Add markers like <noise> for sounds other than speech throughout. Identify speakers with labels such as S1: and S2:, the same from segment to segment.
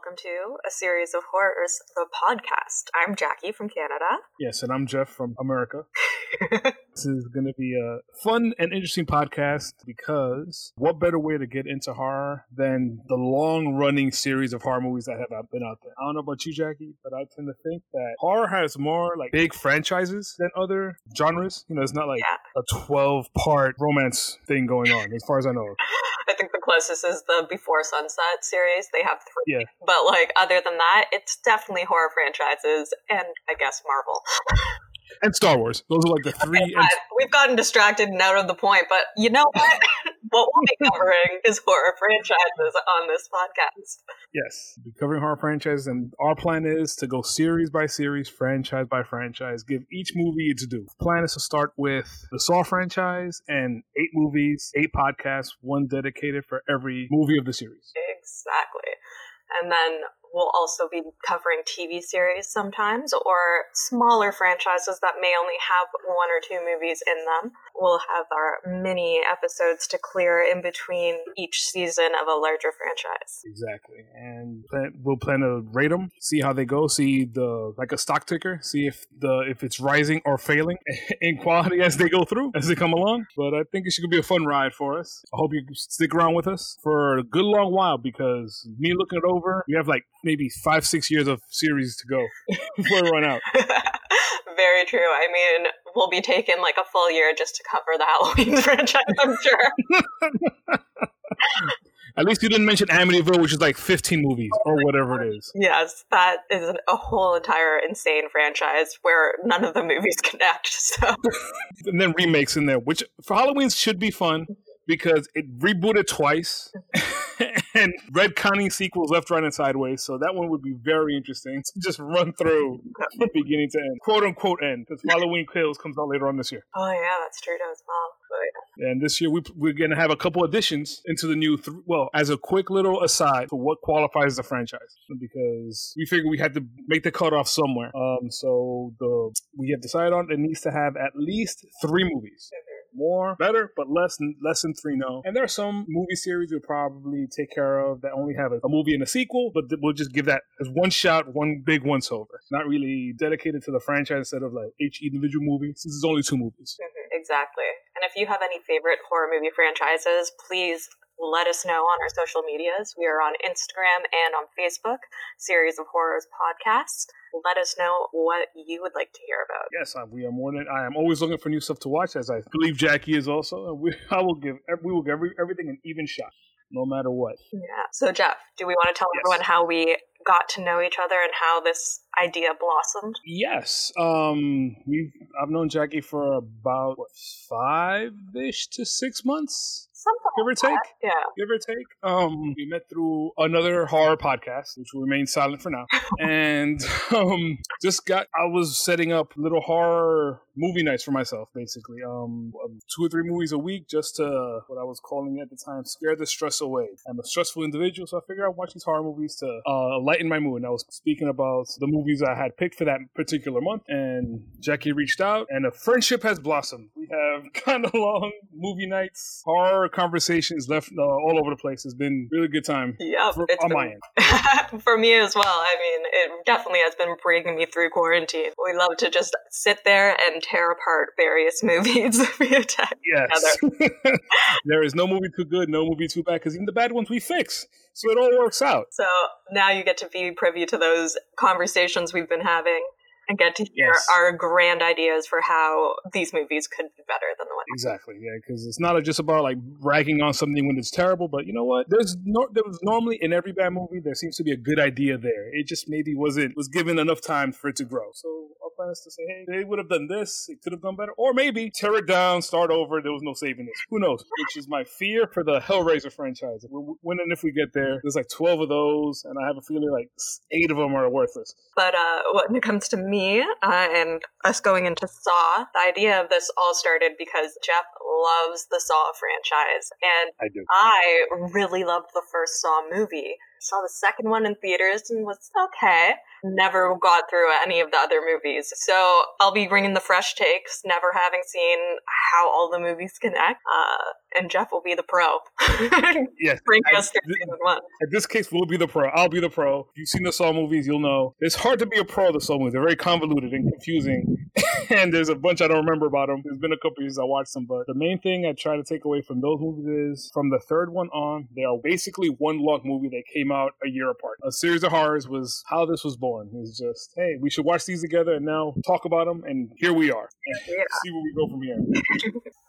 S1: welcome to a series of horrors, the podcast. I'm Jackie from Canada.
S2: Yes, and I'm Jeff from America. <laughs> this is going to be a fun and interesting podcast because what better way to get into horror than the long running series of horror movies that have been out there? I don't know about you, Jackie, but I tend to think that horror has more like big franchises than other genres. You know, it's not like yeah. A 12 part romance thing going on, as far as I know.
S1: I think the closest is the Before Sunset series. They have three. Yeah. But like other than that, it's definitely horror franchises and I guess Marvel.
S2: and Star Wars. Those are like the three. <laughs> Okay,
S1: and... We've gotten distracted and out of the point, but you know what? <laughs> what we'll be covering is horror franchises on this podcast.
S2: Yes, we'll be covering horror franchises, and our plan is to go series by series, franchise by franchise, give each movie its due. The plan is to start with the Saw franchise and eight movies, eight podcasts, one dedicated for every movie of the series.
S1: Exactly. And then we'll also be covering TV series sometimes or smaller franchises that may only have one or two movies in them. We'll have our mini episodes to clear in between each season of a larger franchise.
S2: Exactly. And we'll plan to rate them, see how they go, see the like a stock ticker, see if the if it's rising or failing <laughs> in quality as they go through, as they come along. But I think it should be a fun ride for us. I hope you stick around with us for a good long while because me looking it over, we have like maybe five, six years of series to go <laughs> before we run out. <laughs>
S1: Very true. I mean, we'll be taking like a full year just to cover the Halloween <laughs> franchise, I'm sure. <laughs>
S2: At least you didn't mention Amityville, which is like 15 movies or oh whatever it is.
S1: Yes, that is a whole entire insane franchise where none of the movies <laughs> connect. So,
S2: and then remakes in there, which for Halloween should be fun because it rebooted twice and retconning sequels left, right, and sideways. So that one would be very interesting to just run through from beginning to end, quote unquote end, because Halloween Kills comes out later on this year.
S1: Oh yeah, that's true as well.
S2: And this year we, we're going to have a couple additions into the new. Th- well, as a quick little aside for what qualifies as a franchise, because we figured we had to make the cutoff somewhere. Um, so the we have decided on it needs to have at least three movies. More better, but less less than three no. And there are some movie series you'll probably take care of that only have a, a movie and a sequel, but we'll just give that as one shot, one big once over. Not really dedicated to the franchise instead of like each individual movie. Since it's only two movies.
S1: Mm-hmm, exactly. And if you have any favorite horror movie franchises, please let us know on our social medias. We are on Instagram and on Facebook, Series of Horrors Podcast. Let us know what you would like to hear about.
S2: Yes, we are more than I am always looking for new stuff to watch, as I believe Jackie is also. We, <laughs> I will give we will give every, everything an even shot, no matter what.
S1: Yeah. So Jeff, do we want to tell yes. everyone how we got to know each other and how this idea blossomed?
S2: Yes. Um, we've I've known Jackie for about five ish to six months.
S1: Something
S2: give or take.
S1: That. Yeah.
S2: Give or take. Um, we met through another horror podcast, which will remain silent for now. <laughs> and um, just got, I was setting up little horror movie nights for myself, basically. Um, um, two or three movies a week just to, what I was calling at the time, scare the stress away. I'm a stressful individual, so I figured I'd watch these horror movies to uh, lighten my mood. And I was speaking about the movies I had picked for that particular month, and Jackie reached out, and a friendship has blossomed. We have <laughs> kind of long movie nights, horror conversations left uh, all over the place. It's been really good time.
S1: Yeah,
S2: for, on
S1: been,
S2: my end. <laughs>
S1: for me as well. I mean, it definitely has been bringing me through quarantine. We love to just sit there and tear apart various <laughs> movies via text.
S2: Yes. <laughs> there is no movie too good, no movie too bad, because even the bad ones we fix. So it all works out.
S1: So now you get to be privy to those conversations we've been having and get to hear yes. our grand ideas for how these movies could be better than the one.
S2: Exactly, yeah, because it's not just about like ragging on something when it's terrible, but you know what? There's no, there was normally in every bad movie there seems to be a good idea there. It just maybe wasn't was given enough time for it to grow. So our to say, hey, they would have done this, it could have done better, or maybe tear it down, start over. There was no saving this. Who knows? Which is my fear for the Hellraiser franchise. When and if we get there, there's like twelve of those, and I have a feeling like eight of them are worthless.
S1: But uh, when it comes to me uh, and us going into Saw, the idea of this all started because Jeff loves the Saw franchise, and
S2: I do.
S1: I really loved the first Saw movie. Saw the second one in theaters and was okay. Never got through any of the other movies. So I'll be bringing the fresh takes, never having seen how all the movies connect. Uh, and Jeff will be the pro. <laughs>
S2: yes.
S1: Bring us through season one.
S2: In this case, we'll be the pro. I'll be the pro. If you've seen the Saw movies, you'll know. It's hard to be a pro of the Saw movies. They're very convoluted and confusing. <laughs> and there's a bunch I don't remember about them. There's been a couple years I watched them, but the main thing I try to take away from those movies is from the third one on, they are basically one long movie that came out a year apart. A series of horrors was how this was born. It's just, hey, we should watch these together and now talk about them, and here we are.
S1: Yeah.
S2: See where we go from here. <laughs>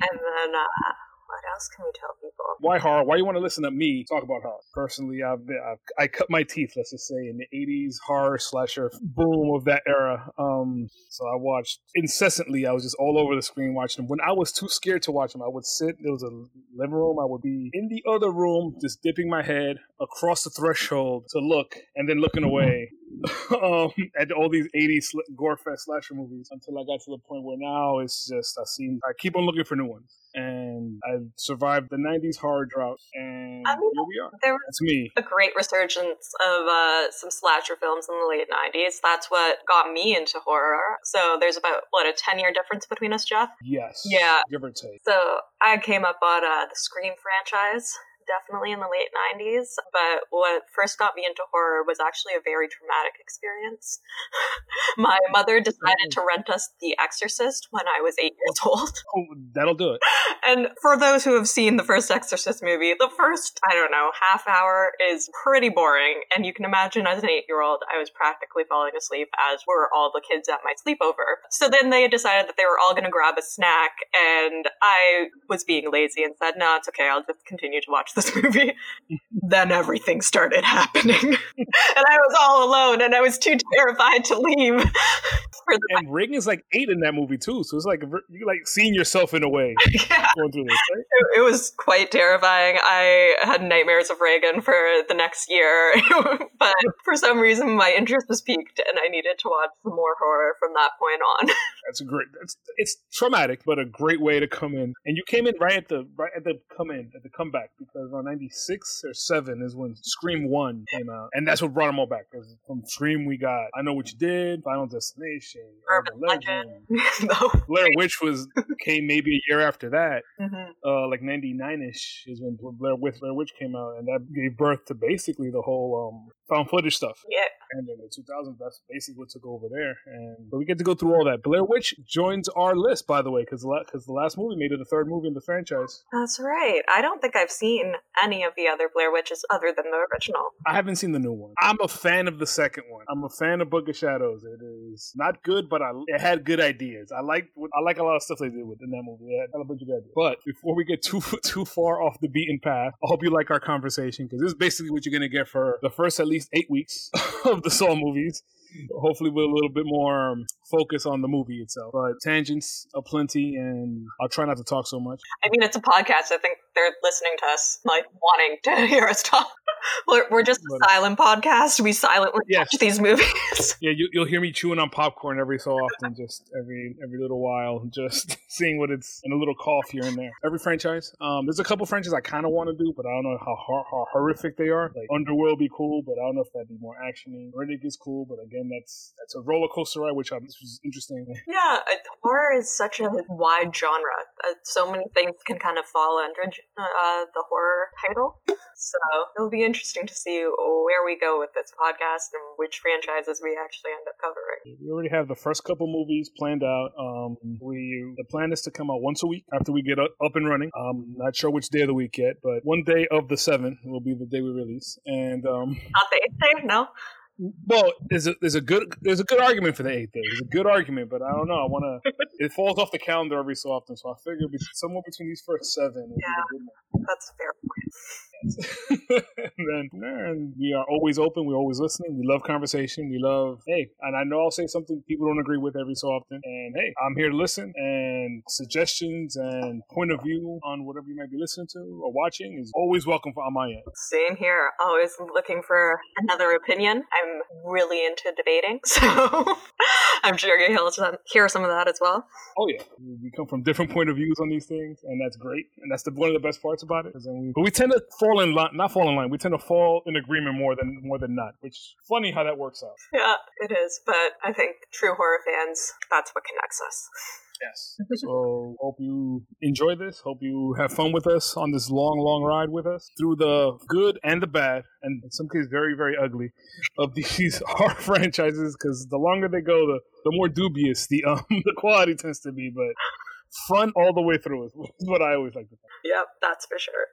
S1: And then, uh, what else can we tell people?
S2: Why horror? Why you want to listen to me talk about horror? Personally, I've, been, I've I cut my teeth, let's just say, in the '80s horror slasher boom of that era. Um, so I watched incessantly. I was just all over the screen watching them. When I was too scared to watch them, I would sit. There was a living room. I would be in the other room, just dipping my head across the threshold to look, and then looking away. <laughs> um, at all these 80s sl- gore fest slasher movies until I got to the point where now it's just I seem I keep on looking for new ones and I survived the 90s horror drought and
S1: I mean,
S2: here we are.
S1: There was
S2: That's me.
S1: a great resurgence of uh, some slasher films in the late 90s. That's what got me into horror. So there's about, what, a 10 year difference between us, Jeff?
S2: Yes.
S1: Yeah.
S2: Give or take.
S1: So I came up on uh, the Scream franchise definitely in the late 90s. But what first got me into horror was actually a very traumatic experience. <laughs> My mother decided to rent us The Exorcist when I was eight years old. <laughs>
S2: Oh, that'll do it.
S1: And for those who have seen the first Exorcist movie, the first, I don't know, half hour is pretty boring. And you can imagine as an eight year old, I was practically falling asleep, as were all the kids at my sleepover. So then they decided that they were all going to grab a snack. And I was being lazy and said, no, it's okay. I'll just continue to watch this movie. <laughs> then everything started happening. <laughs> and I was all alone and I was too terrified to leave. <laughs>
S2: And Regan is like eight in that movie too, so it's like you like seeing yourself in a way
S1: yeah.
S2: going through this. Right?
S1: It, it was quite terrifying. I had nightmares of Regan for the next year, but for some reason my interest was piqued and I needed to watch some more horror from that point on.
S2: That's a great. That's it's traumatic, but a great way to come in. And you came in right at the right at the come in at the comeback because on ninety six or seven is when Scream One came out, and that's what brought them all back. Because from Scream we got I Know What You Did, Final Destination,
S1: Urban Legend. <laughs> no.
S2: Blair Witch was came maybe a year after that,
S1: Mhm.
S2: uh, like ninety nine ish is when Blair Witch Blair Witch came out, and that gave birth to basically the whole um, found footage stuff.
S1: Yeah.
S2: And in the 2000s, that's basically what took over there. And but we get to go through all that. Blair Witch joins our list, by the way, because because the last movie made it the third movie in the franchise.
S1: That's right. I don't think I've seen any of the other Blair Witches other than the original.
S2: I haven't seen the new one. I'm a fan of the second one. I'm a fan of Book of Shadows. It is not good, but I, it had good ideas. I like I like a lot of stuff they did with in that movie. It had a bunch of good ideas. But before we get too <laughs> too far off the beaten path, I hope you like our conversation because this is basically what you're gonna get for the first at least eight weeks <laughs> of the Saw movies. Hopefully, with a little bit more um, focus on the movie itself. But tangents aplenty, and I'll try not to talk so much.
S1: I mean, it's a podcast. I think they're listening to us, like wanting to <laughs> hear us talk. We're, we're just a silent podcast. We silently
S2: Yes.
S1: watch these movies. <laughs>
S2: Yeah, you, you'll hear me chewing on popcorn every so often, just every every little while, <laughs> just seeing what it's and a little cough here and there. Every franchise, um, there's a couple franchises I kind of want to do, but I don't know how, hor- how horrific they are. Like Underworld be cool, but I don't know if that'd be more actiony. Riddick is cool, but again, that's that's a roller coaster ride, which, is interesting.
S1: Yeah, uh, horror is such a wide genre. Uh, so many things can kind of fall under uh, the horror title. So it'll be interesting to see where we go with this podcast and which franchises we actually end up covering.
S2: We already have the first couple movies planned out. Um, we the plan is to come out once a week after we get up, up and running. I'm not sure which day of the week yet, but one day of the seven will be the day we release. And um,
S1: Not the eighth day, no.
S2: Well, there's a there's a good there's a good argument for the eighth day. There's a good argument, but I don't know. I want to. <laughs> it falls off the calendar every so often, so I figure be- somewhere between these first seven.
S1: Yeah.
S2: the good one.
S1: That's a fair point. <laughs>
S2: and then we are always open. We're always listening. We love conversation. We love hey, and I know I'll say something people don't agree with every so often. And hey, I'm here to listen. And suggestions and point of view on whatever you might be listening to or watching is always welcome on my end.
S1: Same here. Always looking for another opinion. I'm really into debating, <laughs> so <laughs> I'm sure you'll hear some- of that as well.
S2: Oh yeah, we come from different point of views on these things, and that's great. And that's the one of the best parts about it. then we, but we tend to fall fall in line, not fall in line. We tend to fall in agreement more than more than not. Which funny how that works out.
S1: Yeah, it is. But I think true horror fans, that's what connects us.
S2: Yes. <laughs> So hope you enjoy this. Hope you have fun with us on this long, long ride with us through the good and the bad, and in some cases very, very ugly of <laughs> these <laughs> horror franchises. Because the longer they go, the the more dubious the um the quality tends to be. But fun all the way through is what I always like to say.
S1: Yep, that's for sure.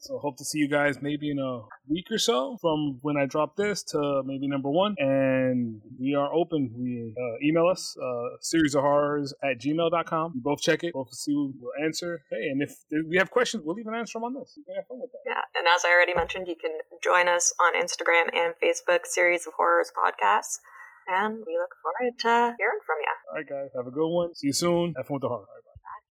S2: So hope to see you guys maybe in a week or so from when I drop this to maybe number one. And we are open. We uh, email us, uh, series of horrors at gmail.com. We both check it. Both see we'll answer. Hey, and if we have questions, we'll even answer them on this. We have fun with that.
S1: Yeah. And as I already mentioned, you can join us on Instagram and Facebook, Series of Horrors Podcast. And we look forward to hearing from you.
S2: All right, guys. Have a good one. See you soon. Have fun with the horror.